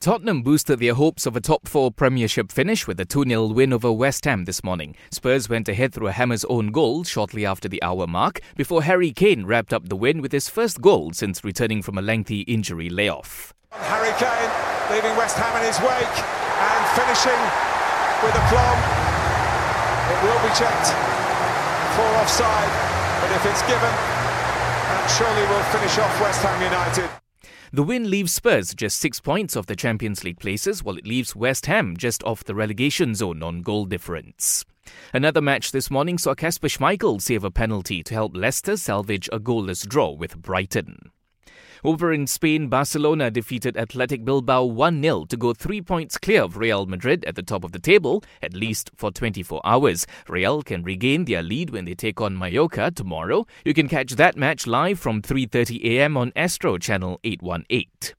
Tottenham boosted their hopes of a top four Premiership finish with a 2 0 win over West Ham this morning. Spurs went ahead through a Hammer's own goal shortly after the hour mark before Harry Kane wrapped up the win with his first goal since returning from a lengthy injury layoff. Harry Kane leaving West Ham in his wake and finishing with aplomb. It will be checked for offside, but if it's given, that surely will finish off West Ham United. The win leaves Spurs just six points off the Champions League places, while it leaves West Ham just off the relegation zone on goal difference. Another match this morning saw Kasper Schmeichel save a penalty to help Leicester salvage a goalless draw with Brighton. Over in Spain, Barcelona defeated Athletic Bilbao 1 0 to go three points clear of Real Madrid at the top of the table, at least for 24 hours. Real can regain their lead when they take on Mallorca tomorrow. You can catch that match live from 3:30 a.m. on Astro Channel 818.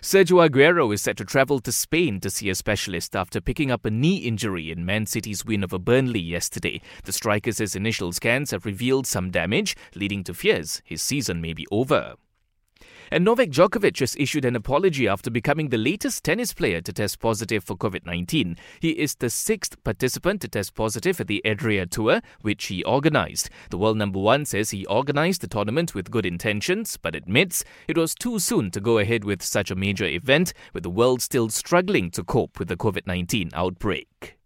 Sergio Aguero is set to travel to Spain to see a specialist after picking up a knee injury in Man City's win over Burnley yesterday. The striker's initial scans have revealed some damage, leading to fears his season may be over. And Novak Djokovic has issued an apology after becoming the latest tennis player to test positive for COVID 19. He is the sixth participant to test positive at the Adria Tour, which he organized. The world number one says he organized the tournament with good intentions, but admits it was too soon to go ahead with such a major event, with the world still struggling to cope with the COVID 19 outbreak.